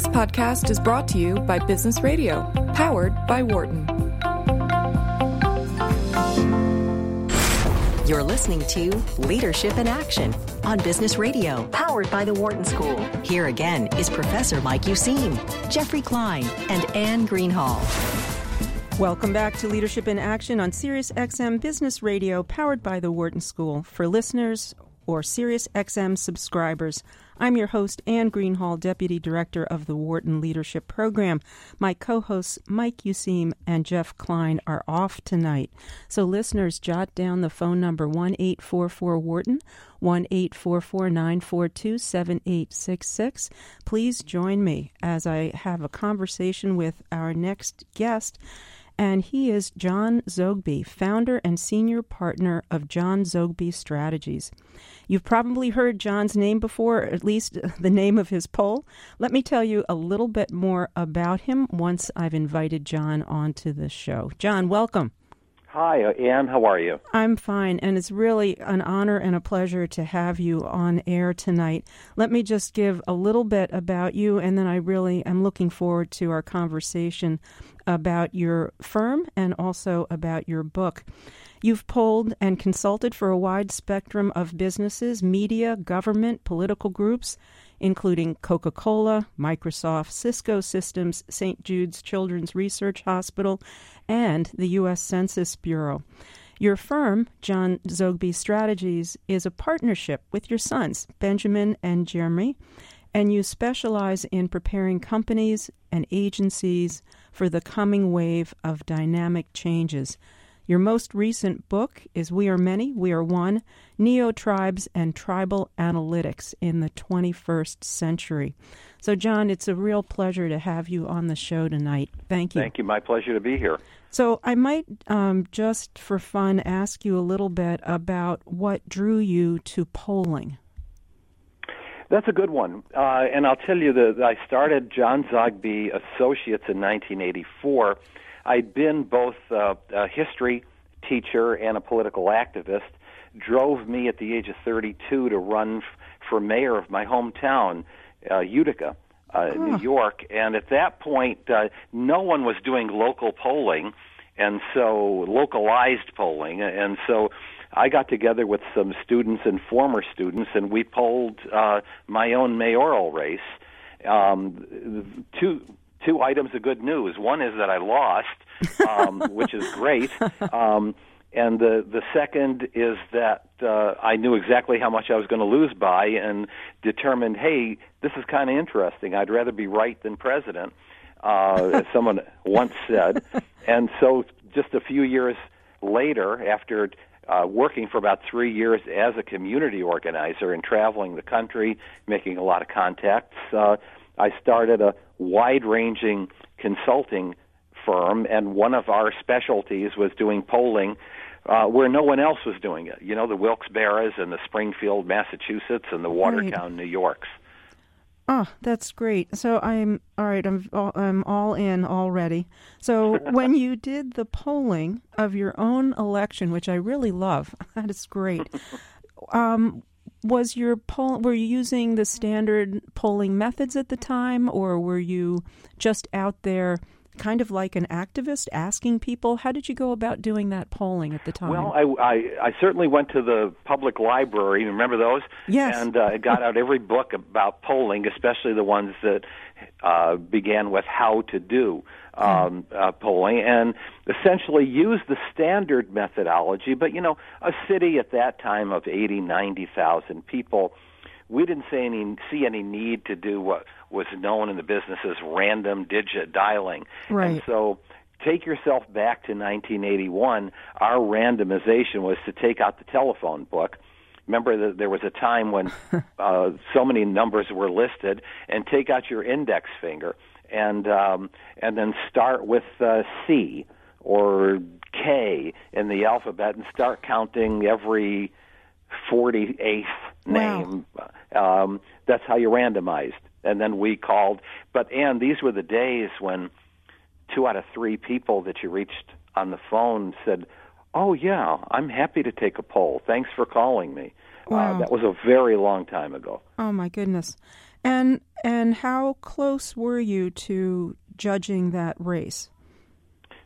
This podcast is brought to you by Business Radio, powered by Wharton. You're listening to Leadership in Action on Business Radio, powered by the Wharton School. Here again is Professor Mike Useem, Jeffrey Klein, and Anne Greenhall. Welcome back to Leadership in Action on Sirius XM Business Radio, powered by the Wharton School. For listeners or Sirius XM subscribers, I'm your host, Anne Greenhall, Deputy Director of the Wharton Leadership Program. My co hosts, Mike Useem and Jeff Klein, are off tonight. So, listeners, jot down the phone number 1 844 Wharton, 1 844 942 7866. Please join me as I have a conversation with our next guest and he is John Zogby, founder and senior partner of John Zogby Strategies. You've probably heard John's name before, at least the name of his poll. Let me tell you a little bit more about him once I've invited John onto the show. John, welcome. Hi, Anne. How are you? I'm fine, and it's really an honor and a pleasure to have you on air tonight. Let me just give a little bit about you, and then I really am looking forward to our conversation about your firm and also about your book. You've polled and consulted for a wide spectrum of businesses, media, government, political groups, including Coca Cola, Microsoft, Cisco Systems, St. Jude's Children's Research Hospital, and the U.S. Census Bureau. Your firm, John Zogby Strategies, is a partnership with your sons, Benjamin and Jeremy, and you specialize in preparing companies and agencies for the coming wave of dynamic changes. Your most recent book is We Are Many, We Are One Neo Tribes and Tribal Analytics in the 21st Century. So, John, it's a real pleasure to have you on the show tonight. Thank you. Thank you. My pleasure to be here. So, I might um, just for fun ask you a little bit about what drew you to polling. That's a good one. Uh, and I'll tell you that I started John Zogby Associates in 1984 I'd been both uh, a history teacher and a political activist, drove me at the age of 32 to run f- for mayor of my hometown, uh, Utica, uh, New York. And at that point, uh, no one was doing local polling, and so localized polling. And so I got together with some students and former students, and we polled uh, my own mayoral race. Um, two two items of good news. One is that I lost, um, which is great. Um, and the the second is that uh, I knew exactly how much I was going to lose by, and determined, hey, this is kind of interesting. I'd rather be right than president, uh, as someone once said. And so, just a few years later, after uh, working for about three years as a community organizer and traveling the country, making a lot of contacts, uh, I started a wide ranging consulting firm, and one of our specialties was doing polling uh, where no one else was doing it. You know, the Wilkes-Barres and the Springfield, Massachusetts, and the Watertown, right. New Yorks. Oh, that's great. So I'm all right. I'm all, I'm all in already. So when you did the polling of your own election, which I really love, that is great. Um, was your poll were you using the standard polling methods at the time or were you just out there kind of like an activist asking people how did you go about doing that polling at the time? Well i i, I certainly went to the public library. Remember those? Yes. And uh, got out every book about polling especially the ones that uh, began with how to do um, uh, polling and essentially use the standard methodology. But you know, a city at that time of 80, 90,000 people, we didn't see any see any need to do what was known in the business as random digit dialing. Right. And so take yourself back to 1981. Our randomization was to take out the telephone book. Remember that there was a time when uh, so many numbers were listed, and take out your index finger and um, and then start with uh, C or K in the alphabet and start counting every 48th name. Wow. Um, that's how you randomized. And then we called. But, and these were the days when two out of three people that you reached on the phone said, Oh, yeah, I'm happy to take a poll. Thanks for calling me. Uh, wow. Uh, that was a very long time ago. Oh, my goodness. And and how close were you to judging that race?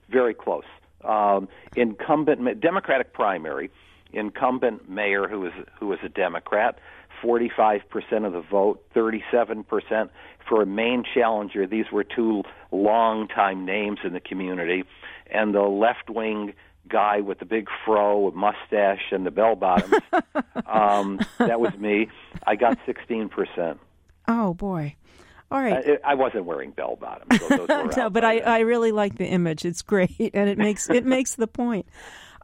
Very close. Um, incumbent Democratic primary, incumbent mayor who was who was a Democrat, 45% of the vote, 37% for a main challenger. These were two long-time names in the community, and the left-wing guy with the big fro, a mustache, and the bell bottoms. um, that was me. I got 16%. Oh boy. All right. I, I wasn't wearing bell bottoms. No, but I, I really like the image. It's great, and it makes it makes the point.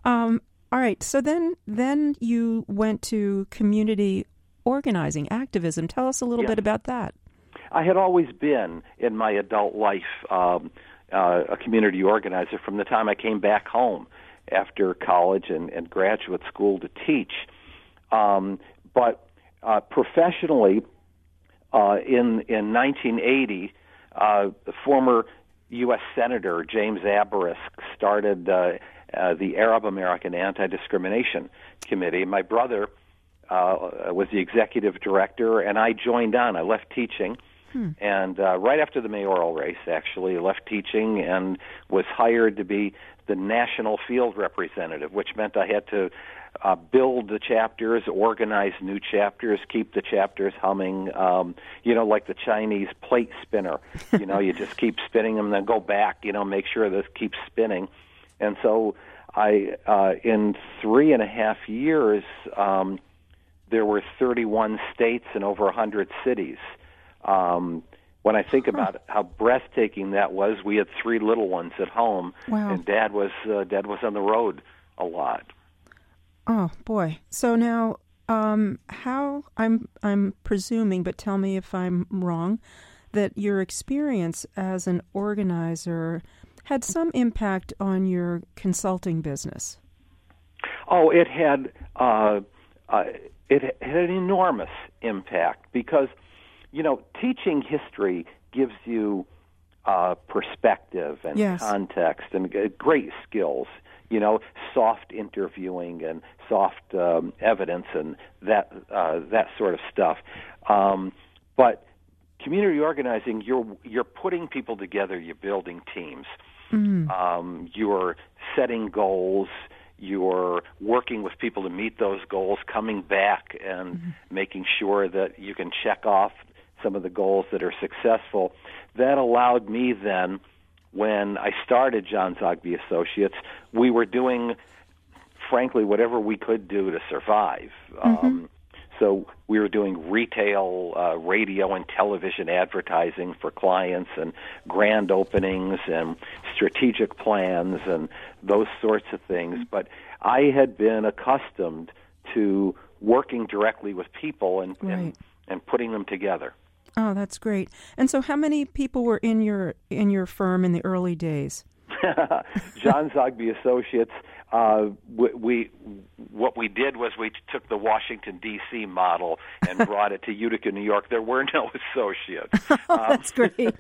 Um, all right. So then then you went to community organizing, activism. Tell us a little yes. bit about that. I had always been in my adult life um, uh, a community organizer from the time I came back home after college and, and graduate school to teach. Um, but uh, professionally, uh, in in 1980, uh, the former U.S. Senator James Abourezk started uh, uh, the Arab American Anti-Discrimination Committee. My brother uh, was the executive director, and I joined on. I left teaching. Hmm. And uh, right after the mayoral race, actually, left teaching and was hired to be the national field representative, which meant I had to uh, build the chapters, organize new chapters, keep the chapters humming. Um, you know, like the Chinese plate spinner. You know, you just keep spinning them, then go back. You know, make sure this keeps spinning. And so, I uh, in three and a half years, um, there were 31 states and over 100 cities. Um, when I think about how breathtaking that was, we had three little ones at home, wow. and Dad was uh, Dad was on the road a lot. Oh boy! So now, um, how I'm I'm presuming, but tell me if I'm wrong, that your experience as an organizer had some impact on your consulting business. Oh, it had uh, uh, it had an enormous impact because you know, teaching history gives you uh, perspective and yes. context and great skills. You know, soft interviewing and soft um, evidence and that uh, that sort of stuff. Um, but community organizing, you're you're putting people together. You're building teams. Mm-hmm. Um, you're setting goals you're working with people to meet those goals, coming back and mm-hmm. making sure that you can check off some of the goals that are successful. That allowed me then, when I started John Zogby Associates, we were doing, frankly, whatever we could do to survive. Mm-hmm. Um, so we were doing retail uh, radio and television advertising for clients and grand openings and strategic plans and those sorts of things. But I had been accustomed to working directly with people and, right. and, and putting them together. Oh, that's great. And so, how many people were in your in your firm in the early days? John Zogby Associates. Uh, we, we what we did was we took the Washington D.C. model and brought it to Utica, New York. There were no associates. oh, that's great.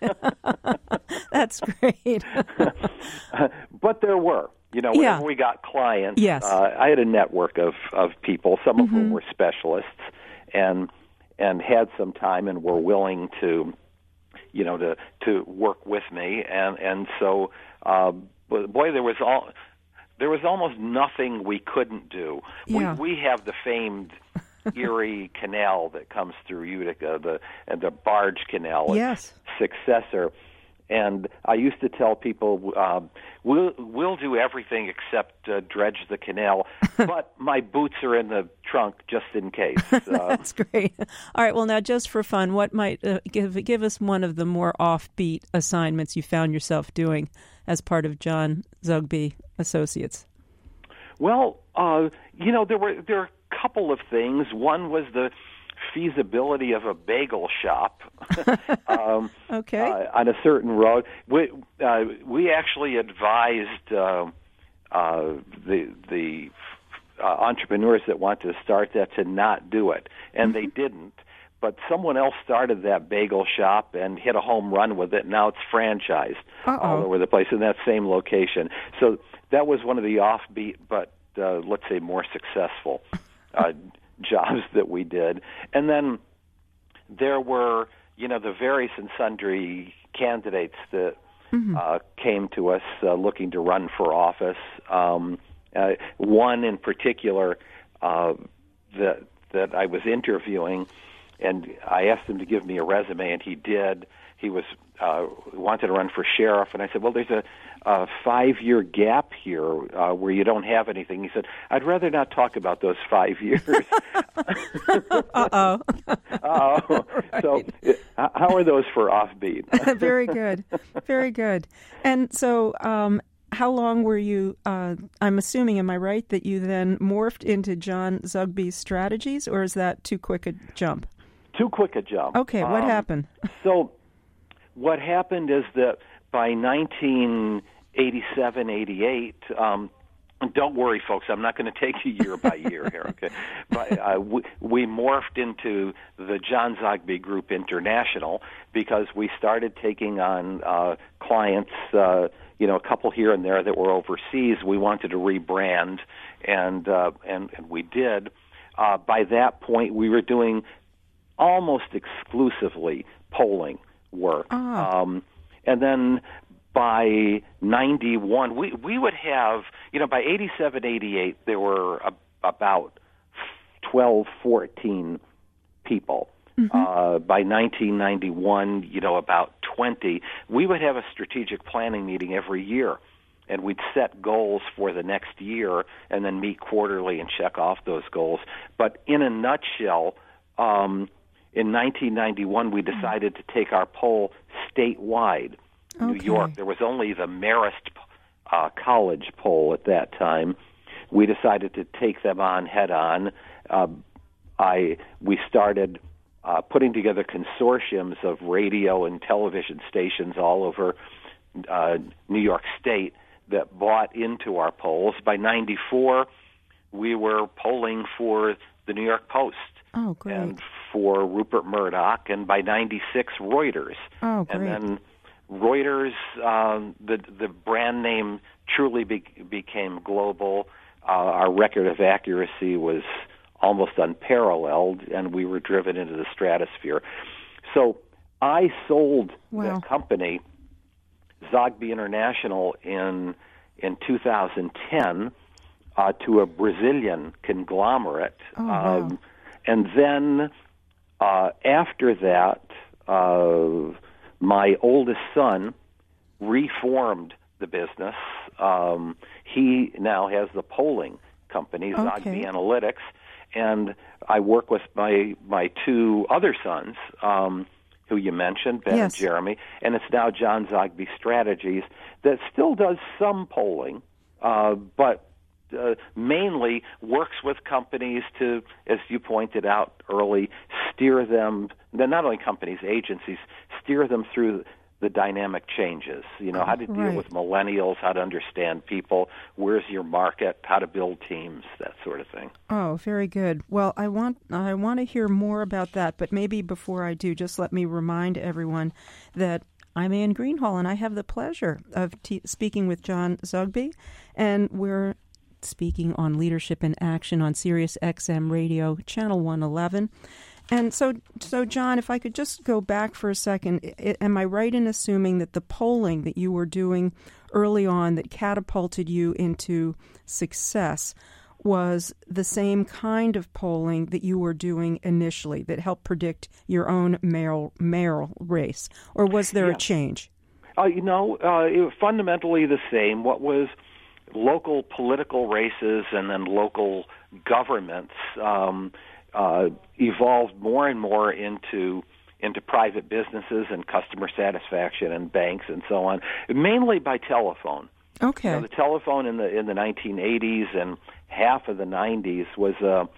that's great. but there were. You know, whenever yeah. we got clients, yes. uh, I had a network of of people. Some of mm-hmm. whom were specialists, and and had some time and were willing to you know to to work with me. And and so uh boy there was all there was almost nothing we couldn't do. Yeah. we we have the famed Erie Canal that comes through Utica the and the barge canal yes. successor and I used to tell people, uh, we'll we'll do everything except uh, dredge the canal, but my boots are in the trunk just in case. Uh, That's great. All right. Well, now just for fun, what might uh, give give us one of the more offbeat assignments you found yourself doing as part of John Zogby Associates? Well, uh, you know, there were there are a couple of things. One was the feasibility of a bagel shop um, okay. uh, on a certain road. We uh, we actually advised uh, uh, the the uh, entrepreneurs that want to start that to not do it, and mm-hmm. they didn't. But someone else started that bagel shop and hit a home run with it. Now it's franchised Uh-oh. all over the place in that same location. So that was one of the offbeat, but uh, let's say more successful uh, jobs that we did. And then there were you know, the various and sundry candidates that mm-hmm. uh, came to us uh, looking to run for office. Um, uh, one in particular uh, that that I was interviewing, and I asked him to give me a resume, and he did. He was uh, wanted to run for sheriff, and I said, "Well, there's a, a five-year gap here uh, where you don't have anything." He said, "I'd rather not talk about those five years." uh oh. oh. So, uh, how are those for offbeat? Very good, very good. And so, um, how long were you? Uh, I'm assuming, am I right, that you then morphed into John Zogby's strategies, or is that too quick a jump? Too quick a jump. Okay, what um, happened? so, what happened is that by 1987, 88, um, don't worry, folks. I'm not going to take you year by year here, okay? But uh, we, we morphed into the John Zogby Group International because we started taking on uh, clients. Uh, you know, a couple here and there that were overseas. We wanted to rebrand, and uh, and and we did. Uh, by that point, we were doing almost exclusively polling work. Ah. Um, and then by 91, we, we would have, you know, by 87, 88, there were a, about 12, 14 people. Mm-hmm. Uh, by 1991, you know, about 20, we would have a strategic planning meeting every year. And we'd set goals for the next year and then meet quarterly and check off those goals. But in a nutshell, um, in 1991, we decided to take our poll statewide. Okay. New York, there was only the Marist uh, College poll at that time. We decided to take them on head on. Uh, I we started uh, putting together consortiums of radio and television stations all over uh, New York State that bought into our polls. By '94, we were polling for the New York Post Oh, great. And for Rupert Murdoch, and by '96, Reuters. Oh. And then Reuters, um, the the brand name truly be, became global. Uh, our record of accuracy was almost unparalleled, and we were driven into the stratosphere. So I sold wow. the company, Zogby International, in in 2010 uh, to a Brazilian conglomerate. Oh, wow. um, and then uh, after that, uh, my oldest son reformed the business. Um, he now has the polling company, okay. Zogby Analytics, and I work with my my two other sons, um, who you mentioned, Ben yes. and Jeremy, and it's now John Zogby Strategies that still does some polling, uh, but uh, mainly works with companies to, as you pointed out early, steer them. Not only companies, agencies, steer them through the dynamic changes. You know how to deal right. with millennials, how to understand people, where's your market, how to build teams, that sort of thing. Oh, very good. Well, I want I want to hear more about that, but maybe before I do, just let me remind everyone that I'm Anne Greenhall, and I have the pleasure of t- speaking with John Zogby, and we're speaking on leadership in action on Sirius XM Radio, channel 111. And so, so John, if I could just go back for a second, am I right in assuming that the polling that you were doing early on that catapulted you into success was the same kind of polling that you were doing initially that helped predict your own mayoral, mayoral race, or was there yeah. a change? Uh, you know, uh, it was fundamentally the same. What was local political races and then local governments um, uh, evolved more and more into into private businesses and customer satisfaction and banks and so on, mainly by telephone. Okay. You know, the telephone in the in the 1980s and half of the 90s was a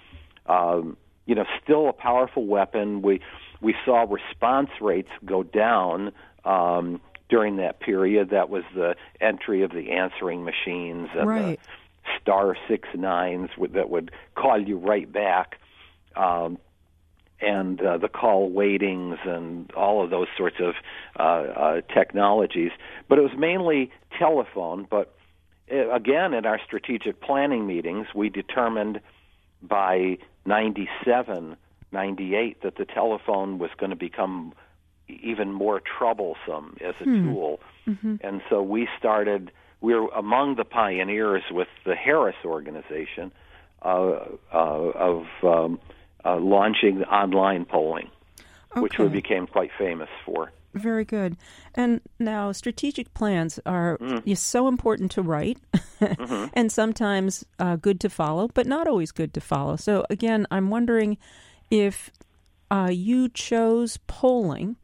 uh, um, you know still a powerful weapon. We we saw response rates go down. Um, during that period. That was the entry of the answering machines and right. the star six nines that would call you right back. Um, and uh, the call waitings and all of those sorts of uh, uh, technologies. But it was mainly telephone. But uh, again, in our strategic planning meetings, we determined by 97, 98 that the telephone was going to become even more troublesome as a tool. And so we started, we were among the pioneers with the Harris organization uh, uh, of um, uh, launching online polling, which we became quite famous for. Very good. And now, strategic plans are is so important to write, and sometimes uh, good to follow, but not always good to follow. So, again, I'm wondering if uh, you chose polling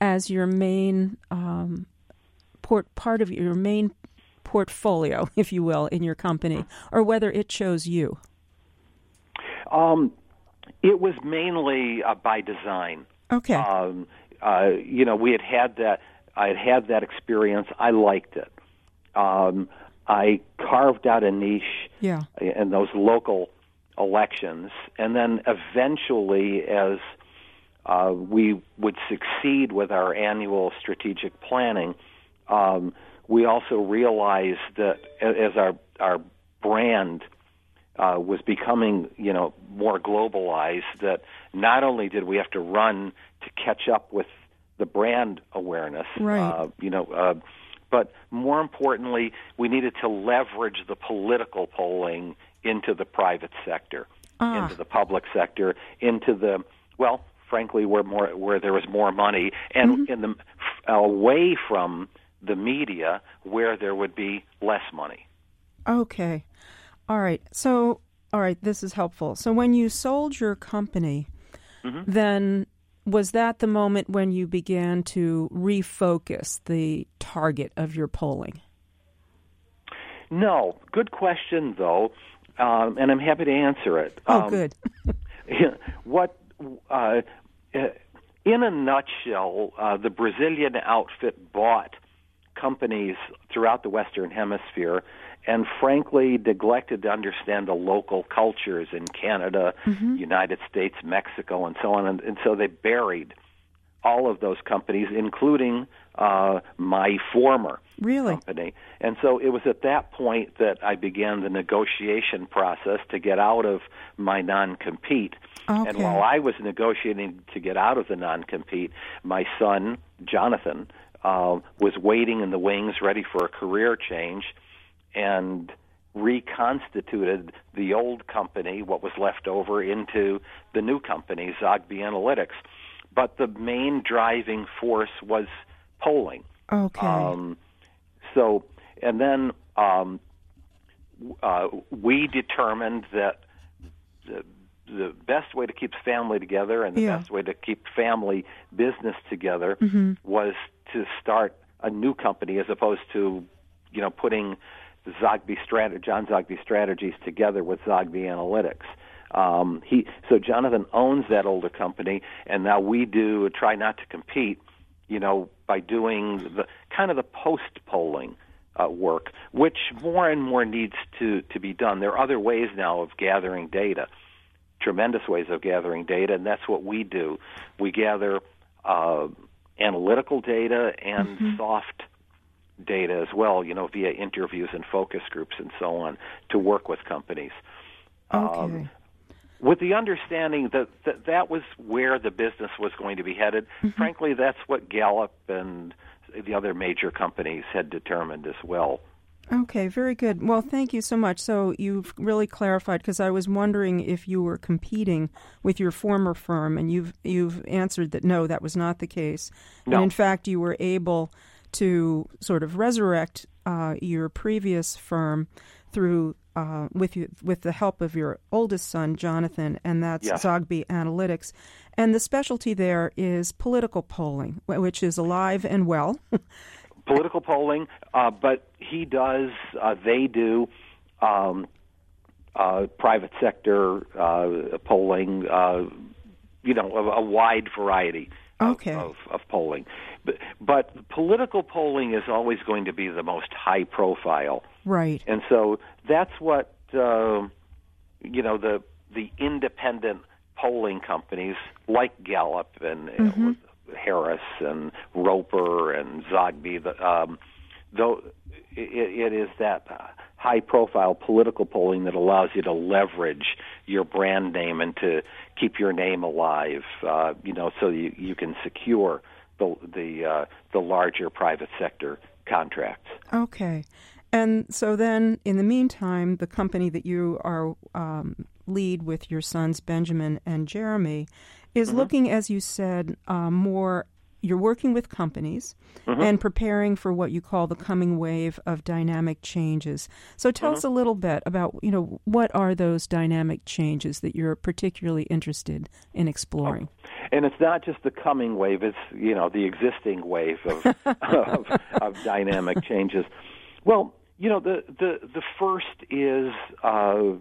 as your main um, port part of your main portfolio, if you will, in your company, or whether it chose you. Um, it was mainly uh, by design. Okay. Um, uh, you know, we had had that. I had had that experience. I liked it. Um, I carved out a niche yeah. in those local elections, and then eventually, as uh, we would succeed with our annual strategic planning, um, we also realized that as our our brand uh, was becoming, you know, more globalized, that not only did we have to run to catch up with the brand awareness, Right. uh, you know, uh, but more importantly, we needed to leverage the political polling into the private sector, Ah. into the public sector, into the well, frankly, where more where there was more money, and in the away from the media where there would be less money. Okay. All right. So, all right, this is helpful. So, when you sold your company, then was that the moment when you began to refocus the target of your polling? No, good question though, um, and I'm happy to answer it. Oh, Um, good. what, uh, uh, in a nutshell, uh, the Brazilian outfit bought companies throughout the Western Hemisphere and frankly neglected to understand the local cultures in Canada, United States, Mexico, and so on. And, and so they buried all of those companies, including uh, my former Really? company. And so it was at that point that I began the negotiation process to get out of my non compete. Okay. And while I was negotiating to get out of the non compete, my son, Jonathan, uh, was waiting in the wings, ready for a career change, and reconstituted the old company, what was left over, into the new company, Zogby Analytics. But the main driving force was polling. Okay. Um, so, and then um, uh, we determined that the, the best way to keep family together and the Yeah. best way to keep family business together Mm-hmm. was to start a new company as opposed to, you know, putting Zogby John Zogby strategies together with Zogby Analytics. Um, he so Jonathan owns that older company, and now we do try not to compete you know, by doing the kind of the post polling uh, work, which more and more needs to, to be done. There are other ways now of gathering data, tremendous ways of gathering data, and that's what we do. We gather uh, analytical data and soft data as well, you know, via interviews and focus groups and so on to work with companies okay. With the understanding that, that that was where the business was going to be headed. Frankly, that's what Gallup and the other major companies had determined as well. Okay, very good. Well, thank you so much. So you've really clarified because I was wondering if you were competing with your former firm, and you've you've answered that no, that was not the case. No. And in fact, you were able to sort of resurrect uh, your previous firm through uh, with you with the help of your oldest son, Jonathan, and that's. Zogby Analytics. And the specialty there is political polling, which is alive and well. Political polling, uh, but he does, uh, they do. Um, uh, private sector uh, polling, uh, you know, a, a wide variety of, Okay. of, of polling. But, but political polling is always going to be the most high profile. Right. And so that's what uh, you know the the independent polling companies like Gallup and uh, Harris and Roper and Zogby. The, um, though it, it is that uh, high profile political polling that allows you to leverage your brand name and to keep your name alive. Uh, you know, so you you can secure the the uh, the larger private sector contracts. Okay. And so then, in the meantime, the company that you are um, lead with your sons Benjamin and Jeremy is mm-hmm. looking, as you said, uh, more. You're working with companies mm-hmm. and preparing for what you call the coming wave of dynamic changes. So tell mm-hmm. us a little bit about, you know, what are those dynamic changes that you're particularly interested in exploring? Oh. And it's not just the coming wave; it's you know the existing wave of, of, of dynamic changes. Well, you know, the the the first is uh,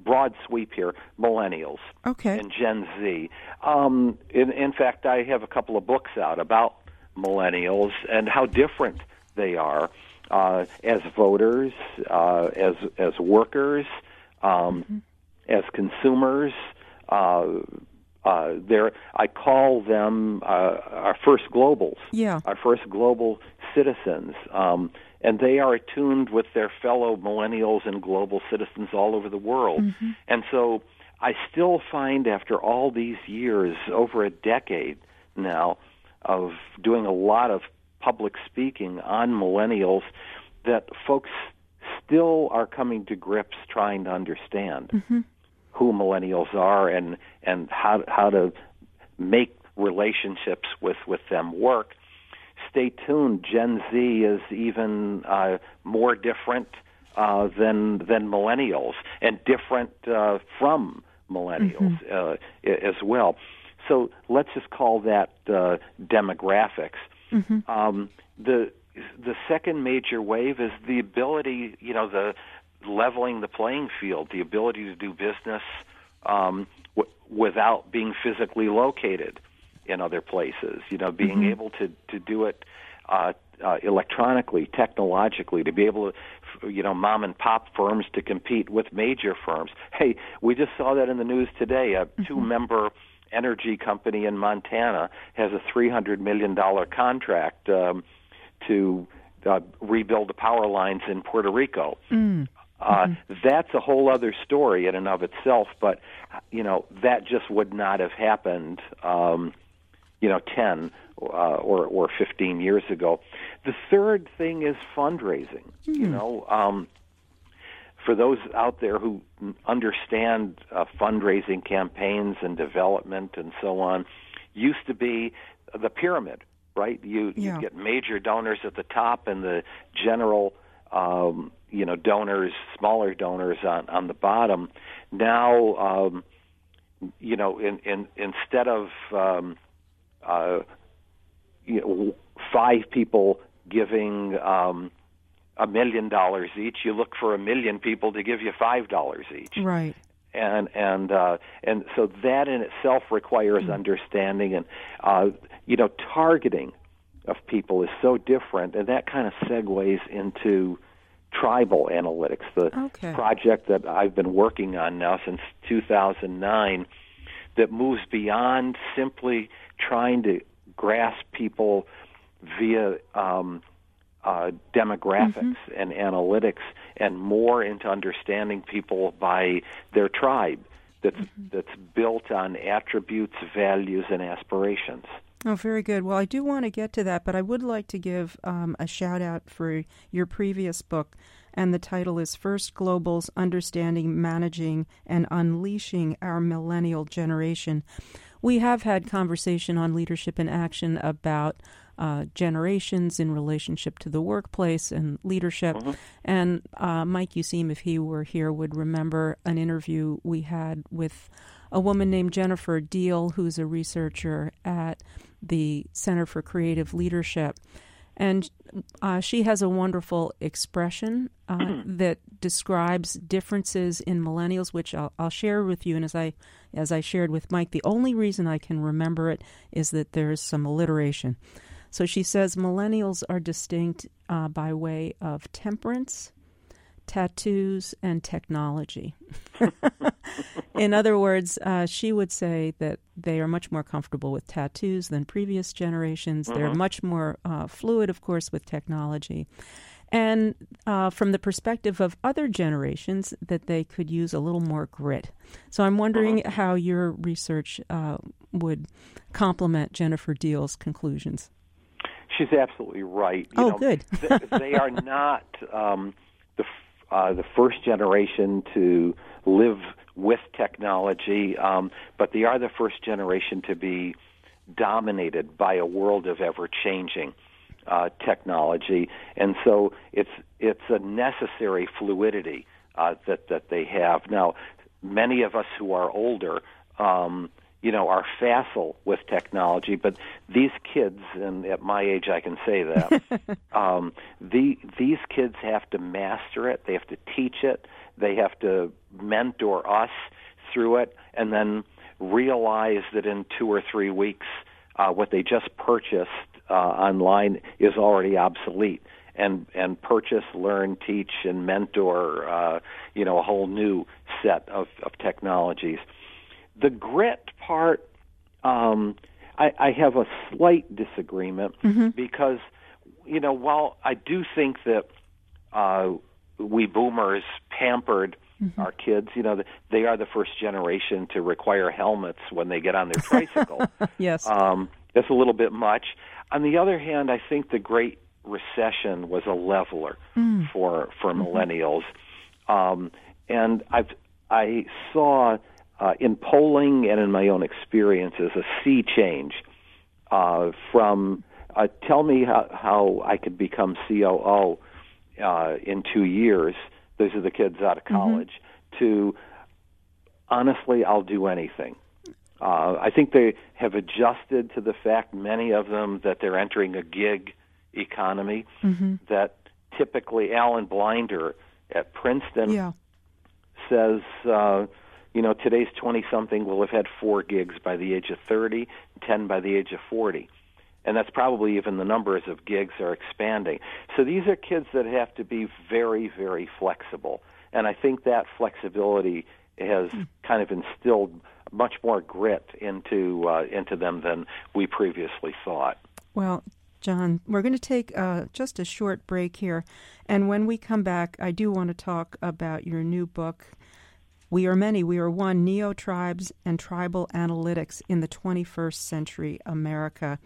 broad sweep here: millennials okay. and Gen Z. Um, in, in fact, I have a couple of books out about millennials and how different they are uh, as voters, uh, as as workers, um, mm-hmm. as consumers. Uh, uh, there, I call them uh, our first globals, yeah. our first global citizens. Um, and they are attuned with their fellow millennials and global citizens all over the world. Mm-hmm. And so I still find after all these years, over a decade now, of doing a lot of public speaking on millennials, that folks still are coming to grips trying to understand mm-hmm. who millennials are and, and how, how to make relationships with, with them work stay tuned. Gen Z is even uh, more different uh, than than millennials, and different uh, from millennials mm-hmm. uh, as well. So let's just call that uh, demographics. Mm-hmm. Um, the the second major wave is the ability, you know, the leveling the playing field, the ability to do business um, w- without being physically located in other places. You know, being mm-hmm. able to to do it uh, uh, electronically, technologically, to be able to, you know, mom and pop firms to compete with major firms. Hey, we just saw that in the news today. A mm-hmm. two-member energy company in Montana has a three hundred million dollar contract um, to uh, rebuild the power lines in Puerto Rico. Mm. Uh, mm-hmm. That's a whole other story in and of itself, but you know that just would not have happened. Um, you know, 10 uh, or, or 15 years ago. The third thing is fundraising. Mm. You hmm. know, um, for those out there who understand uh, fundraising campaigns and development and so on, used to be the pyramid, right? You, yeah. you get major donors at the top and the general, um, you know, donors, smaller donors on on the bottom. Now, um, you know, in, in instead of um, uh, you know, five people giving um, a million dollars each, you look for a million people to give you five dollars each. Right. And and uh, and so that in itself requires mm-hmm. understanding and uh, you know targeting of people is so different, and that kind of segues into tribal analytics, the okay. project that I've been working on now since 2009, that moves beyond simply trying to grasp people via um, uh, demographics mm-hmm. and analytics, and more into understanding people by their tribe. That's mm-hmm. that's built on attributes, values, and aspirations. Oh, very good. Well, I do want to get to that, but I would like to give um, a shout out for your previous book, and the title is First Globals Understanding, Managing, and Unleashing Our Millennial Generation we have had conversation on leadership in action about uh, generations in relationship to the workplace and leadership. Mm-hmm. And uh, Mike Useem, if he were here, would remember an interview we had with a woman named Jennifer Deal, who's a researcher at the Center for Creative Leadership. And uh, she has a wonderful expression uh, mm-hmm. that describes differences in millennials, which I'll, I'll, share with you. And as I as I shared with Mike, the only reason I can remember it is that there's some alliteration. So she says millennials are distinct uh, by way of temperance, tattoos, and technology. In other words, uh, she would say that they are much more comfortable with tattoos than previous generations. They're mm-hmm. much more uh, fluid, of course, with technology. And uh, from the perspective of other generations, that they could use a little more grit. So I'm wondering uh-huh. how your research uh, would complement Jennifer Deal's conclusions. She's absolutely right. You oh, know, good. they are not um, the uh, the first generation to live with technology, um, but they are the first generation to be dominated by a world of ever changing uh, technology, and so it's it's a necessary fluidity uh, that that they have now. Many of us who are older. Um, you know, are facile with technology, but these kids, and at my age I can say that, um, the, these kids have to master it, they have to teach it, they have to mentor us through it, and then realize that in two or three weeks, uh, what they just purchased uh, online is already obsolete. And and purchase, learn, teach, and mentor, uh, you know, a whole new set of, of technologies. The grit part, um, I, I have a slight disagreement mm-hmm. because, you know, while I do think that uh, we boomers pampered mm-hmm. our kids, you know, they are the first generation to require helmets when they get on their tricycle. yes. Um, that's a little bit much. On the other hand, I think the Great Recession was a leveler mm. for for mm-hmm. millennials, um, and I've I saw uh, in polling and in my own experiences a sea change uh, from uh, tell me how, how I could become COO uh, in two years. Those are the kids out of mm-hmm. college. Mm-hmm. To honestly, I'll do anything. Uh, I think they have adjusted to the fact, many of them, that they're entering a gig economy. Mm-hmm. That typically, Alan Blinder at Princeton yeah. says. Uh, you know, today's 20 something will have had four gigs by the age of 30, 10 by the age of 40. And that's probably even the numbers of gigs are expanding. So these are kids that have to be very, very flexible. And I think that flexibility has kind of instilled much more grit into uh, into them than we previously thought. Well, John, we're going to take uh, just a short break here, and when we come back, I do want to talk about your new book, we are many, we are one, neo tribes and tribal analytics in the 21st century America.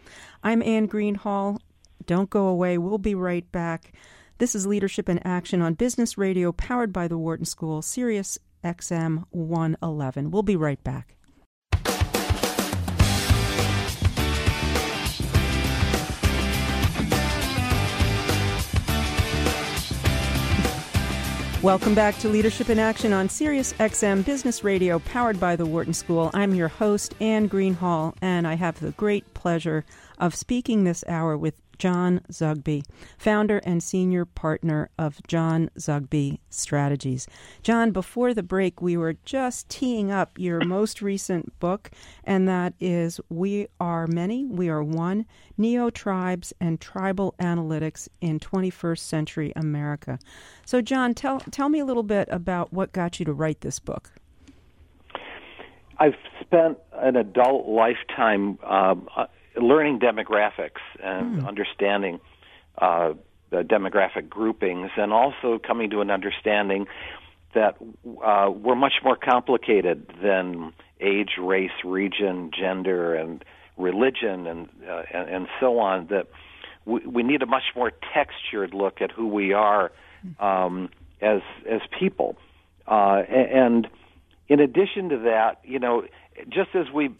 I'm Anne Greenhall. Don't go away. We'll be right back. This is Leadership in Action on Business Radio, powered by the Wharton School, Sirius XM 111. We'll be right back. Welcome back to Leadership in Action on Sirius XM Business Radio, powered by the Wharton School. I'm your host, Anne Greenhall, and I have the great pleasure of speaking this hour with John Zogby, founder and senior partner of John Zogby Strategies. John, before the break, we were just teeing up your most recent book, and that is We Are Many, We Are One Neo Tribes and Tribal Analytics in 21st Century America. So, John, tell, tell me a little bit about what got you to write this book. I've spent an adult lifetime um, learning demographics and mm. understanding uh, the demographic groupings, and also coming to an understanding that uh, we're much more complicated than age, race, region, gender, and religion, and uh, and, and so on. That we, we need a much more textured look at who we are um, as as people, uh, and in addition to that, you know, just as we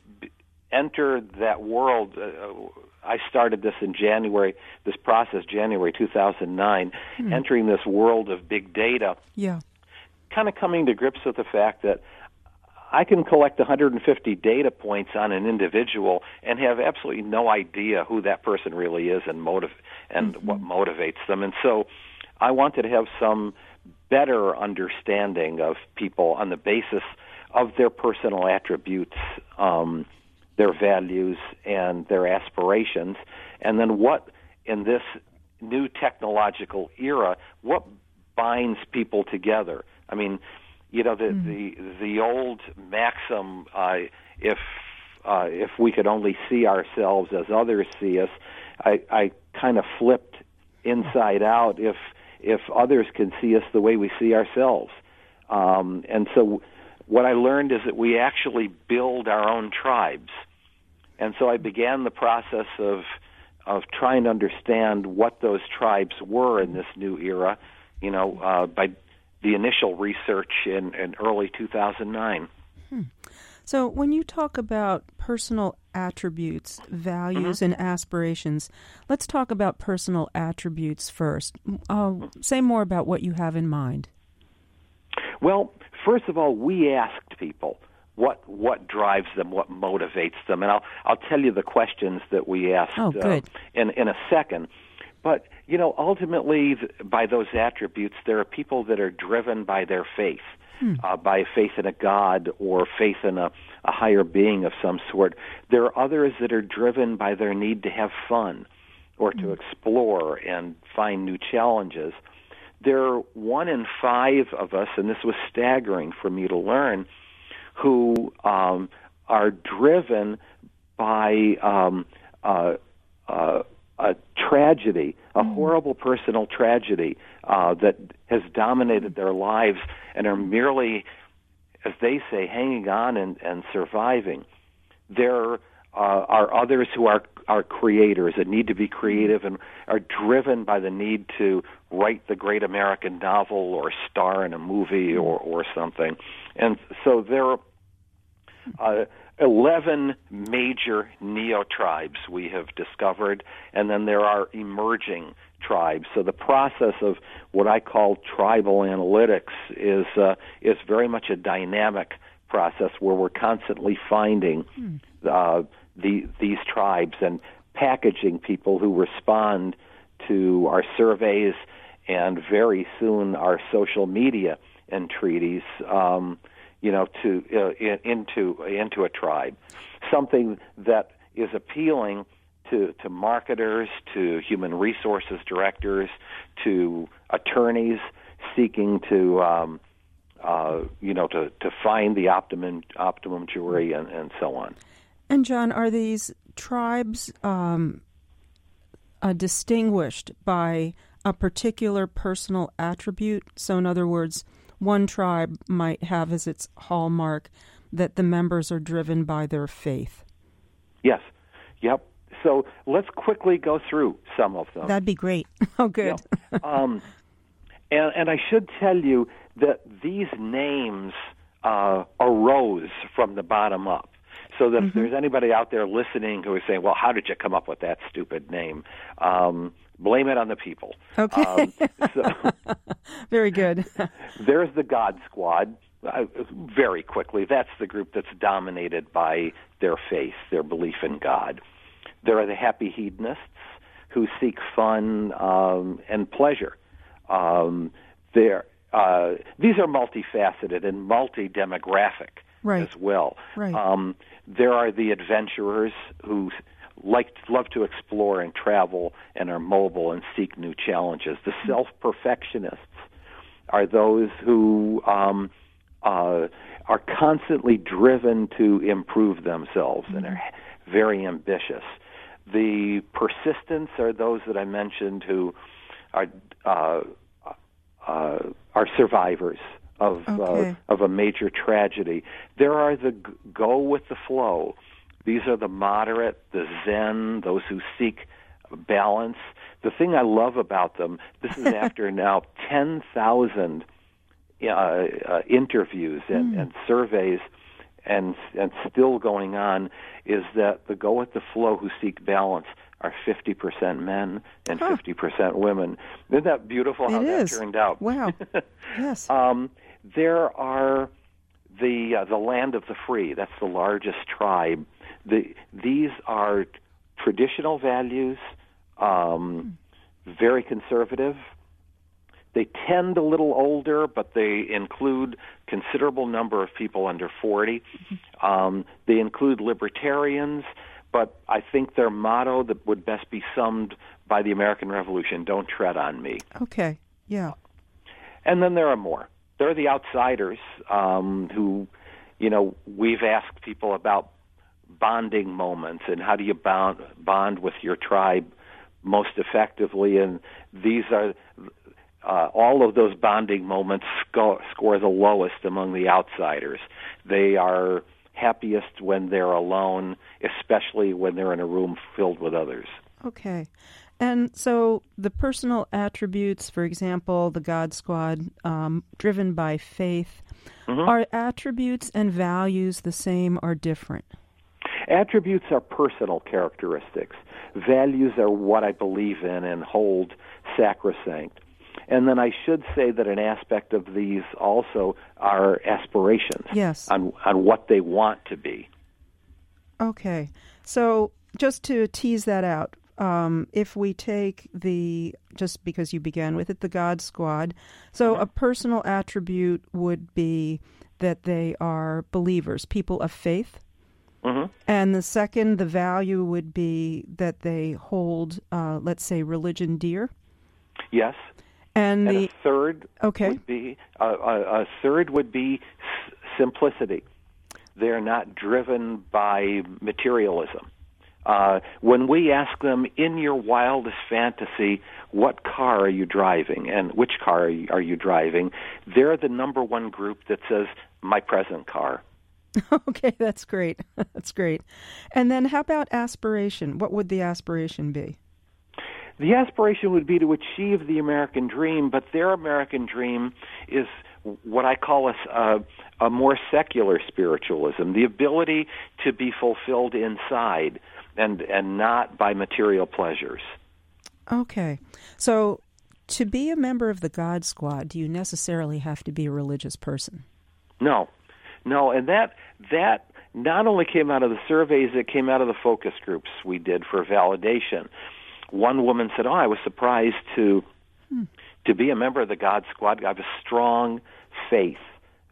enter that world. Uh, I started this in January, this process, January 2009, hmm. entering this world of big data. Yeah. Kind of coming to grips with the fact that I can collect 150 data points on an individual and have absolutely no idea who that person really is and motive and mm-hmm. what motivates them. And so I wanted to have some better understanding of people on the basis of their personal attributes. Um, their values and their aspirations, and then what in this new technological era, what binds people together? I mean, you know, the mm. the the old maxim, uh, if uh, if we could only see ourselves as others see us, I, I kind of flipped inside out. If if others can see us the way we see ourselves, um, and so what I learned is that we actually build our own tribes And so I began the process of of trying to understand what those tribes were in this new era, you know, uh, by the initial research in, in early 2009. Hmm. So, when you talk about personal attributes, values, mm-hmm. and aspirations, let's talk about personal attributes first. Uh, say more about what you have in mind. Well, first of all, we asked people what what drives them, what motivates them, and I'll I'll tell you the questions that we asked oh, uh, in in a second. But you know, ultimately, by those attributes, there are people that are driven by their faith, hmm. uh, by faith in a God or faith in a, a higher being of some sort. There are others that are driven by their need to have fun, or to hmm. explore and find new challenges. There are one in five of us, and this was staggering for me to learn who um, are driven by um, uh, uh, a tragedy, a mm. horrible personal tragedy uh, that has dominated their lives and are merely, as they say, hanging on and, and surviving. There uh, are others who are are creators that need to be creative and are driven by the need to write the great American novel or star in a movie or or something. And so there uh, 11 major neo tribes we have discovered, and then there are emerging tribes. So the process of what I call tribal analytics is uh, is very much a dynamic process where we're constantly finding hmm. uh, the, these tribes and packaging people who respond to our surveys and very soon our social media entreaties. Um, you know, to uh, in, into into a tribe, something that is appealing to to marketers, to human resources directors, to attorneys seeking to um, uh, you know to to find the optimum optimum jury and, and so on. And John, are these tribes um, uh, distinguished by a particular personal attribute? So, in other words one tribe might have as its hallmark that the members are driven by their faith. Yes. Yep. So let's quickly go through some of them. That'd be great. Oh, good. um, and, and, I should tell you that these names uh, arose from the bottom up. So that mm-hmm. if there's anybody out there listening who is saying, "Well, how did you come up with that stupid name?" Um, blame it on the people. Okay. Um, so, Very good. there's the God Squad. Uh, very quickly, that's the group that's dominated by their faith, their belief in God. There are the happy hedonists who seek fun um, and pleasure. Um, there, uh, these are multifaceted and multi-demographic right. as well. Right. Um, there are the adventurers who like love to explore and travel and are mobile and seek new challenges. The mm-hmm. self perfectionists are those who um, uh, are constantly driven to improve themselves and are mm-hmm. very ambitious. The persistents are those that I mentioned who are uh, uh, are survivors of uh, okay. of a major tragedy. There are the go with the flow these are the moderate, the Zen, those who seek balance. The thing I love about them, this is after now 10,000 uh, uh, interviews and, mm. and surveys and, and still going on, is that the go with the flow who seek balance are 50% men and huh. 50% women. Isn't that beautiful how it that is. turned out? Wow. yes. Um, there are the uh, the land of the free. That's the largest tribe the, these are traditional values, um, very conservative. They tend a little older, but they include considerable number of people under 40. Um, they include libertarians, but I think their motto that would best be summed by the American Revolution: "Don't tread on me." Okay. Yeah. And then there are more. There are the outsiders um, who, you know, we've asked people about bonding moments and how do you bond bond with your tribe most effectively and these are uh, all of those bonding moments score, score the lowest among the outsiders they are happiest when they're alone, especially when they're in a room filled with others. Okay. And so the personal attributes, for example, the God Squad, um, driven by faith, mm-hmm. are attributes and values the same or different? Attributes are personal characteristics. Values are what I believe in and hold sacrosanct. And then I should say that an aspect of these also are aspirations yes. on, on what they want to be. Okay. So just to tease that out, um, if we take the, just because you began with it, the God Squad, so mm-hmm. a personal attribute would be that they are believers, people of faith. Mm-hmm. And the second, the value would be that they hold, uh, let's say, religion dear. Yes. And, and the a third okay. would be uh, a, a third would be s- simplicity. They're not driven by materialism. Uh, when we ask them in your wildest fantasy, what car are you driving and which car are you, are you driving, they're the number one group that says my present car. okay, that's great. that's great. And then how about aspiration? What would the aspiration be? The aspiration would be to achieve the American dream, but their American dream is what I call a, a, a more secular spiritualism, the ability to be fulfilled inside and and not by material pleasures. Okay. So to be a member of the God Squad, do you necessarily have to be a religious person? No. No, and that that not only came out of the surveys, it came out of the focus groups we did for validation one woman said, "Oh, I was surprised to hmm. to be a member of the God Squad. I have a strong faith,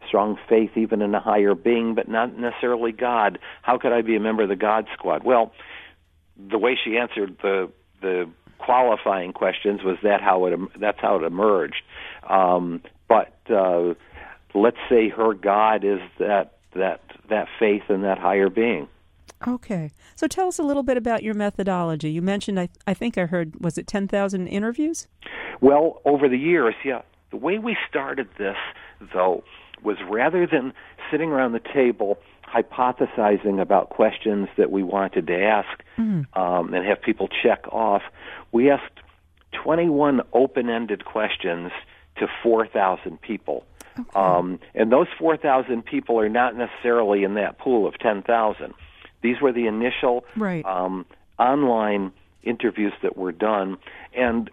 strong faith even in a higher being, but not necessarily God. How could I be a member of the God Squad?" Well, the way she answered the the qualifying questions was that how it that's how it emerged. Um, but uh, let's say her God is that that that faith in that higher being. Okay. So tell us a little bit about your methodology. You mentioned, I, I think I heard, was it 10,000 interviews? Well, over the years, yeah. The way we started this, though, was rather than sitting around the table hypothesizing about questions that we wanted to ask mm. um, and have people check off, we asked 21 open ended questions to 4,000 people. Okay. Um, and those 4,000 people are not necessarily in that pool of 10,000. These were the initial right. um, online interviews that were done. And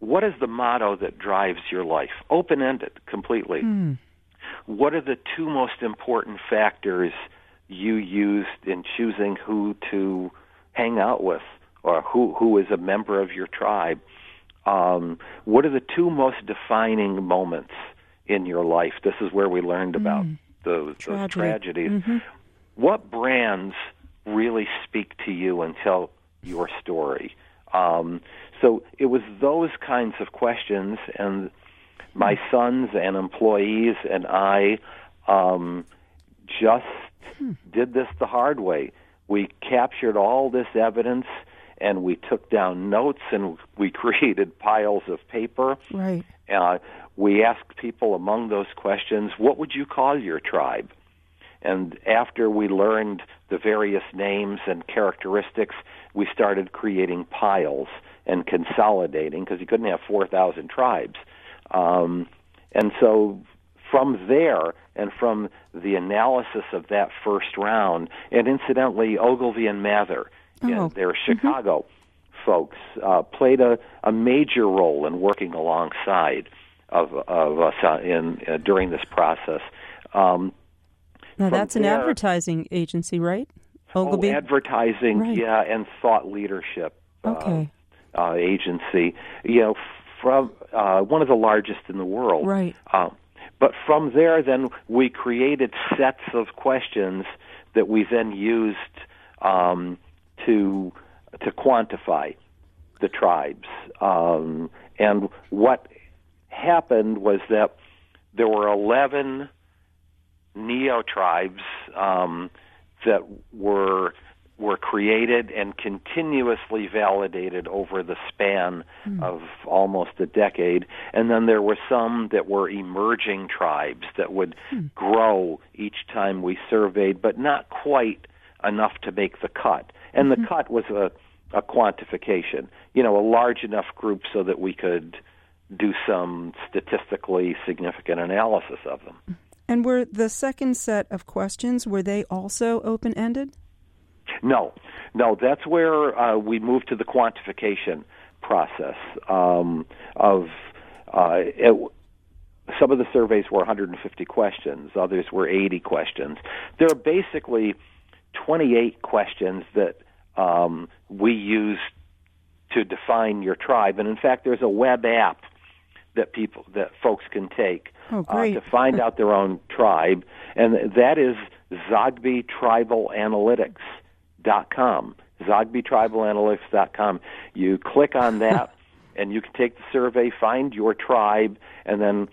what is the motto that drives your life? Open ended, completely. Mm. What are the two most important factors you used in choosing who to hang out with or who, who is a member of your tribe? Um, what are the two most defining moments in your life? This is where we learned about mm. those, Tragedy. those tragedies. Mm-hmm. What brands really speak to you and tell your story. Um, so it was those kinds of questions, and my sons and employees and I um, just hmm. did this the hard way. We captured all this evidence and we took down notes and we created piles of paper. Right. Uh, we asked people among those questions, what would you call your tribe? And after we learned the various names and characteristics, we started creating piles and consolidating because you couldn't have 4,000 tribes. Um, and so from there and from the analysis of that first round, and incidentally, Ogilvy and Mather, oh. their mm-hmm. Chicago mm-hmm. folks, uh, played a, a major role in working alongside of, of us uh, in uh, during this process. Um, now that's an advertising agency, right? Ogilvy? Oh, advertising, right. yeah, and thought leadership. Uh, okay. Uh, uh, agency, you know, from uh, one of the largest in the world. Right. Uh, but from there, then we created sets of questions that we then used um, to to quantify the tribes. Um, and what happened was that there were eleven neo tribes um, that were were created and continuously validated over the span mm. of almost a decade. And then there were some that were emerging tribes that would mm. grow each time we surveyed, but not quite enough to make the cut. And mm-hmm. the cut was a, a quantification, you know, a large enough group so that we could do some statistically significant analysis of them. And were the second set of questions were they also open ended? No, no. That's where uh, we moved to the quantification process um, of uh, it, some of the surveys were 150 questions, others were 80 questions. There are basically 28 questions that um, we use to define your tribe, and in fact, there's a web app that people that folks can take oh, uh, to find out their own tribe, and that is Zogby Tribal Analytics dot com. ZogbyTribalAnalytics.com. You click on that, and you can take the survey, find your tribe, and then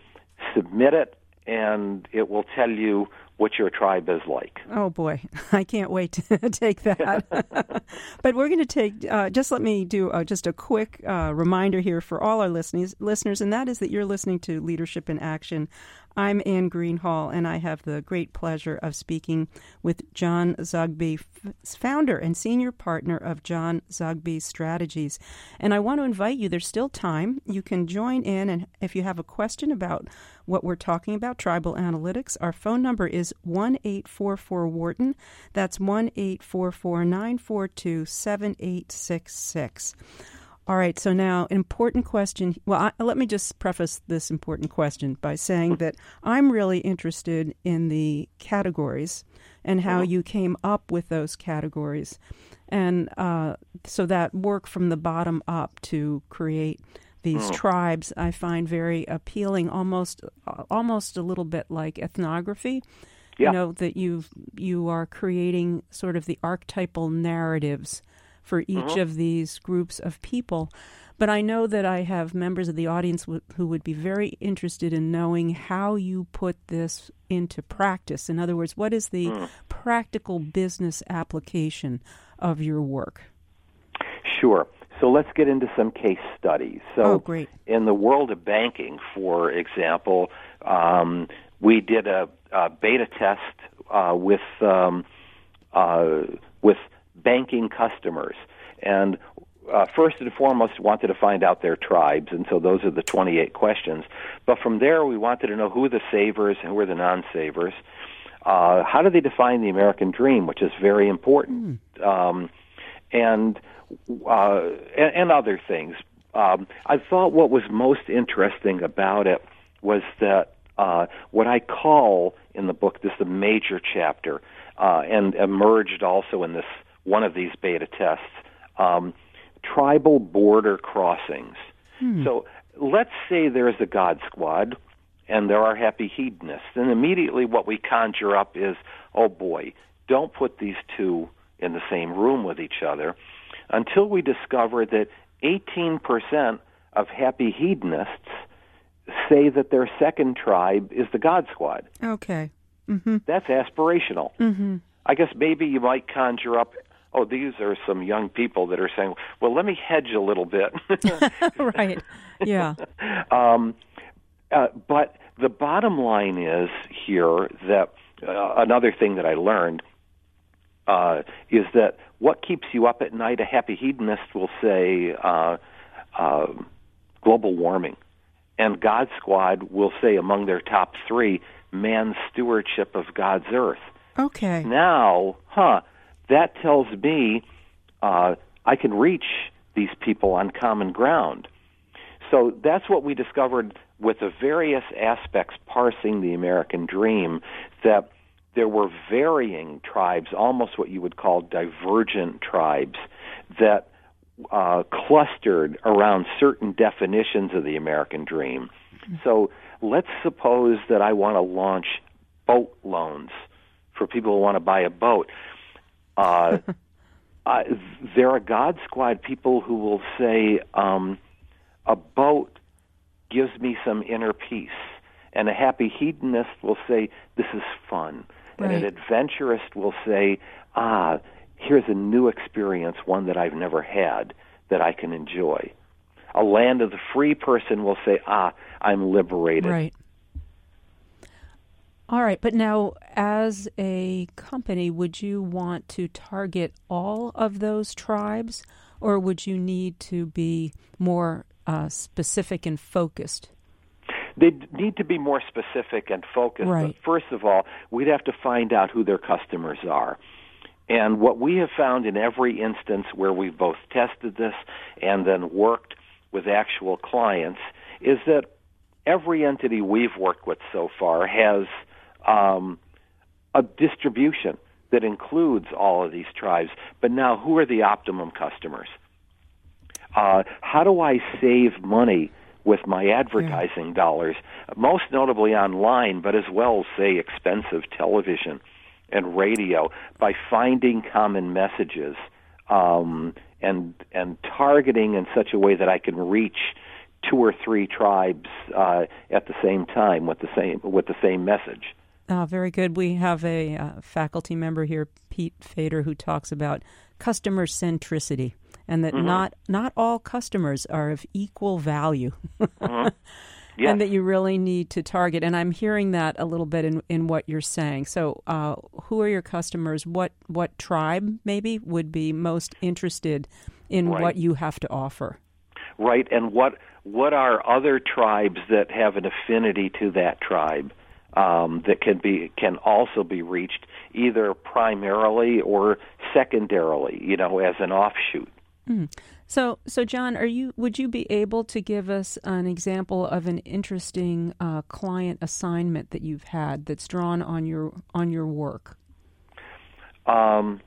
submit it, and it will tell you what your tribe is like. Oh boy, I can't wait to take that. but we're going to take. Uh, just let me do uh, just a quick uh, reminder here for all our listeners, listeners, and that is that you're listening to Leadership in Action. I'm Anne Greenhall, and I have the great pleasure of speaking with John Zogby, founder and senior partner of John Zogby Strategies. And I want to invite you, there's still time. You can join in, and if you have a question about what we're talking about, tribal analytics, our phone number is 1 844 Wharton. That's 1 844 942 7866. All right, so now important question. Well, I, let me just preface this important question by saying that I'm really interested in the categories and how uh-huh. you came up with those categories, and uh, so that work from the bottom up to create these uh-huh. tribes I find very appealing, almost almost a little bit like ethnography. Yeah. You know that you you are creating sort of the archetypal narratives for each mm-hmm. of these groups of people. But I know that I have members of the audience w- who would be very interested in knowing how you put this into practice. In other words, what is the mm. practical business application of your work? Sure. So let's get into some case studies. So, oh, great. in the world of banking, for example, um, we did a, a beta test uh, with um, uh, with banking customers. And uh, first and foremost, wanted to find out their tribes, and so those are the 28 questions. But from there, we wanted to know who are the savers and who are the non-savers. Uh, how do they define the American dream, which is very important, mm. um, and, uh, and, and other things. Um, I thought what was most interesting about it was that uh, what I call in the book, this is a major chapter, uh, and emerged also in this one of these beta tests, um, tribal border crossings. Hmm. So let's say there's a God Squad and there are happy hedonists, and immediately what we conjure up is, oh boy, don't put these two in the same room with each other until we discover that 18% of happy hedonists say that their second tribe is the God Squad. Okay. Mm-hmm. That's aspirational. Mm-hmm. I guess maybe you might conjure up oh, these are some young people that are saying, well, let me hedge a little bit. right. Yeah. um, uh, but the bottom line is here that uh, another thing that I learned uh, is that what keeps you up at night, a happy hedonist will say uh, uh, global warming. And God Squad will say among their top three, man's stewardship of God's earth. Okay. Now, huh, that tells me uh, I can reach these people on common ground. So that's what we discovered with the various aspects parsing the American dream that there were varying tribes, almost what you would call divergent tribes, that uh, clustered around certain definitions of the American dream. So let's suppose that I want to launch boat loans for people who want to buy a boat. Uh, uh, there are God Squad people who will say um, a boat gives me some inner peace, and a happy hedonist will say this is fun, right. and an adventurist will say, ah, here's a new experience, one that I've never had that I can enjoy. A land of the free person will say, ah, I'm liberated. Right. All right, but now as a company, would you want to target all of those tribes, or would you need to be more uh, specific and focused? They need to be more specific and focused. Right. But first of all, we'd have to find out who their customers are. And what we have found in every instance where we've both tested this and then worked with actual clients is that every entity we've worked with so far has um, a distribution that includes all of these tribes. But now, who are the optimum customers? Uh, how do I save money with my advertising yeah. dollars, most notably online, but as well as, say, expensive television and radio, by finding common messages um, and and targeting in such a way that I can reach two or three tribes uh, at the same time with the same with the same message. Uh, very good. We have a uh, faculty member here, Pete Fader, who talks about customer centricity and that mm-hmm. not not all customers are of equal value. mm-hmm. yes. And that you really need to target. And I'm hearing that a little bit in, in what you're saying. So, uh, who are your customers? What what tribe maybe would be most interested in right. what you have to offer? Right. And what what are other tribes that have an affinity to that tribe? Um, that can be can also be reached either primarily or secondarily, you know, as an offshoot. Mm. So, so John, are you? Would you be able to give us an example of an interesting uh, client assignment that you've had that's drawn on your on your work? Um,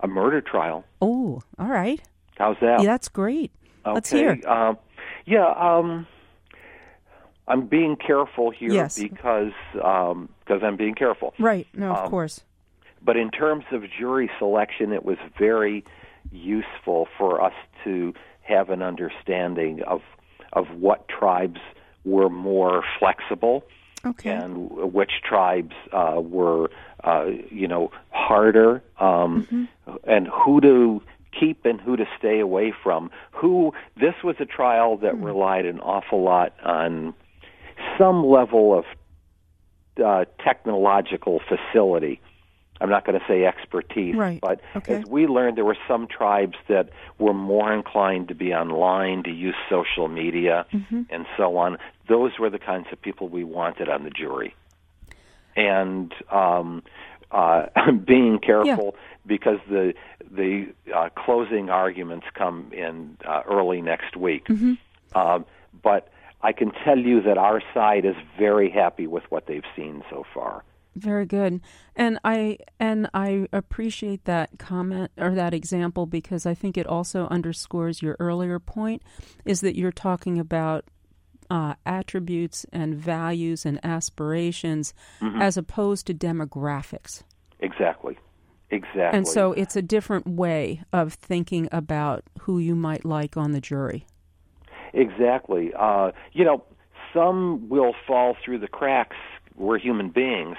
a murder trial. Oh, all right. How's that? Yeah, that's great. Okay. Let's hear. Um, yeah. Um, I'm being careful here yes. because um, because I'm being careful. Right. No, of um, course. But in terms of jury selection, it was very useful for us to have an understanding of of what tribes were more flexible okay. and which tribes uh, were uh, you know harder um, mm-hmm. and who to keep and who to stay away from. Who this was a trial that mm. relied an awful lot on some level of uh, technological facility. I'm not going to say expertise, right. but okay. as we learned, there were some tribes that were more inclined to be online, to use social media, mm-hmm. and so on. Those were the kinds of people we wanted on the jury. And um, uh, being careful yeah. because the the uh, closing arguments come in uh, early next week. Mm-hmm. Um, but I can tell you that our side is very happy with what they've seen so far. Very good. And I and I appreciate that comment or that example because I think it also underscores your earlier point is that you're talking about uh, attributes and values and aspirations mm-hmm. as opposed to demographics. Exactly. Exactly. And so it's a different way of thinking about who you might like on the jury. Exactly. Uh, you know, some will fall through the cracks. We're human beings,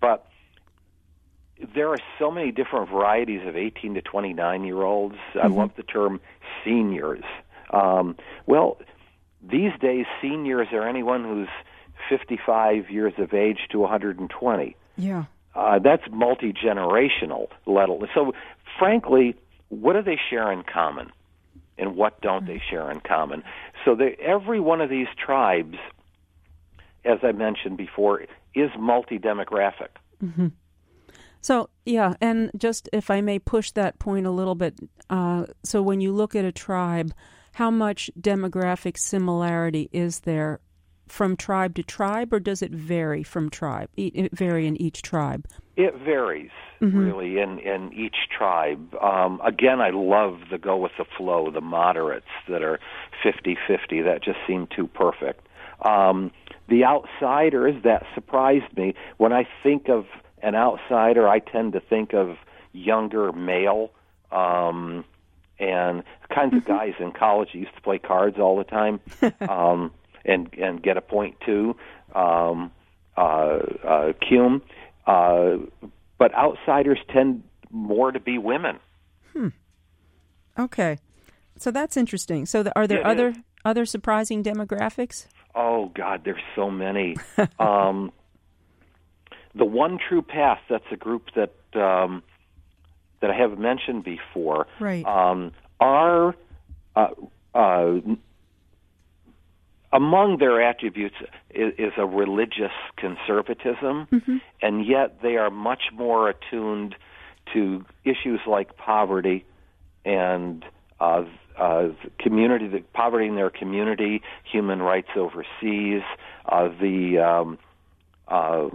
but there are so many different varieties of 18 to 29 year olds. Mm-hmm. I love the term seniors. Um, well, these days, seniors are anyone who's 55 years of age to 120. Yeah. Uh, that's multi generational. So, frankly, what do they share in common? And what don't they share in common. So they, every one of these tribes, as I mentioned before, is multi-demographic. Mm-hmm. So yeah, and just if I may push that point a little bit, uh, so when you look at a tribe, how much demographic similarity is there from tribe to tribe, or does it vary from tribe? It vary in each tribe. It varies mm-hmm. really in in each tribe. Um, again, I love the go with the flow, the moderates that are fifty-fifty. That just seemed too perfect. Um, the outsiders that surprised me. When I think of an outsider, I tend to think of younger male. Um, and kinds of mm-hmm. guys in college who used to play cards all the time. um, and and get a point two. Um, uh, uh, Cume, uh, but outsiders tend more to be women. Hmm. Okay. So that's interesting. So the, are there It other is. other surprising demographics? Oh God, there's so many. um, the One True Path. That's a group that um, that I have mentioned before. Right. Um, are uh, uh, among their attributes is, is a religious conservatism, and yet they are much more attuned to issues like poverty and uh, uh, community, the poverty in their community, human rights overseas, uh, the um, uh,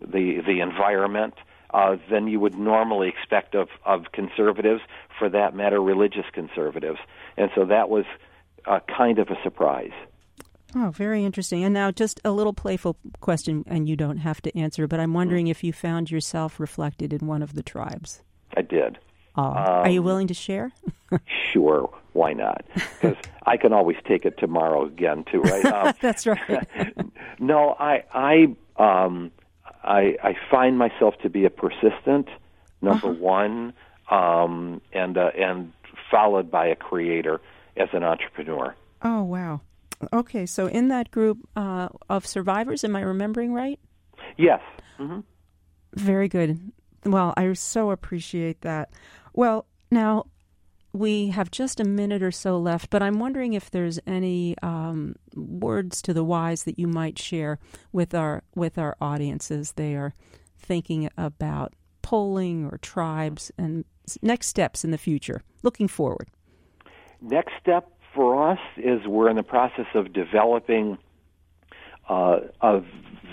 the the environment uh, than you would normally expect of of conservatives. For that matter, religious conservatives, and so that was uh, kind of a surprise. Oh, very interesting. And now, just a little playful question, and you don't have to answer, but I'm wondering if you found yourself reflected in one of the tribes. I did. Oh, are you willing to share? Sure, why not? Because I can always take it tomorrow again too, right? Um, That's right. no, I I um I I find myself to be a persistent number one, um, and uh, and followed by a creator as an entrepreneur. oh, wow. Okay, so in that group uh, of survivors, am I remembering right? Yes. Very good. Well, I so appreciate that. Well, now we have just a minute or so left, but I'm wondering if there's any um, words to the wise that you might share with our with our audiences. They are thinking about polling or tribes and next steps in the future, looking forward. Next step for us is we're in the process of developing uh, a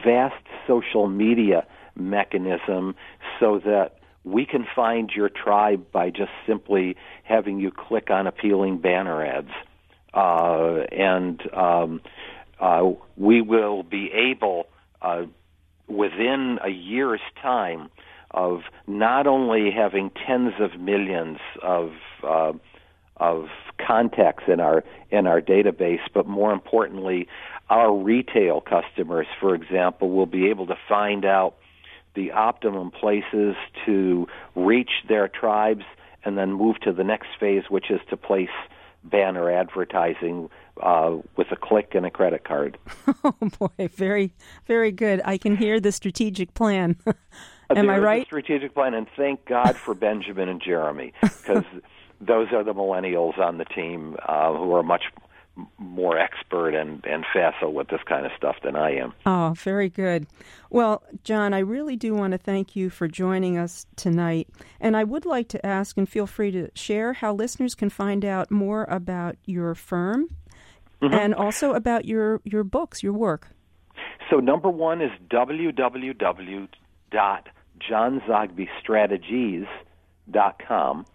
vast social media mechanism so that we can find your tribe by just simply having you click on appealing banner ads. Uh, and um, uh, we will be able, uh, within a year's time, of not only having tens of millions of uh, of contacts in our in our database, but more importantly, our retail customers, for example, will be able to find out the optimum places to reach their tribes and then move to the next phase, which is to place banner advertising uh, with a click and a credit card. Oh boy, very very good. I can hear the strategic plan. Am I right? strategic plan, and thank God for Benjamin and Jeremy because those are the millennials on the team uh, who are much more expert and and facile with this kind of stuff than I am. Oh, very good. Well, John, I really do want to thank you for joining us tonight. And I would like to ask, and feel free to share, how listeners can find out more about your firm and also about your, your books, your work. So number one is www.johnzogbystrategies.com.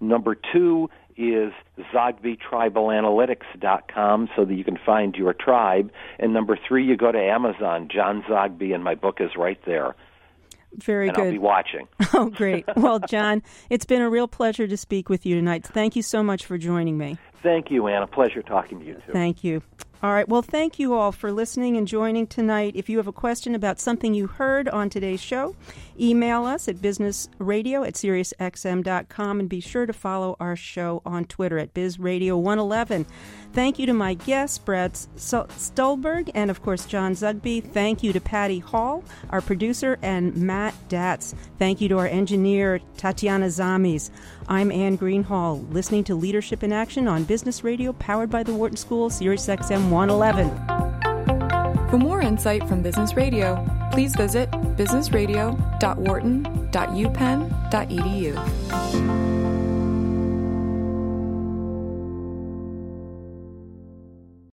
Number two is zogbytribalanalytics.com so that you can find your tribe. And number three, you go to Amazon. John Zogby and my book is right there. Very and I'll good. be watching. Oh, great. Well, John, it's been a real pleasure to speak with you tonight. Thank you so much for joining me. Thank you, Anna. Pleasure talking to you too. Thank you. All right. Well, thank you all for listening and joining tonight. If you have a question about something you heard on today's show, email us at businessradio at SiriusXM.com and be sure to follow our show on Twitter at BizRadio111. Thank you to my guests, Brad Stulberg and, of course, John Zogby. Thank you to Patty Hall, our producer, and Matt Datz. Thank you to our engineer, Tatiana Zamis. I'm Anne Greenhall, listening to Leadership in Action on Business Radio, powered by the Wharton School, Sirius XM 111. For more insight from Business Radio, please visit businessradio.wharton.upenn.edu.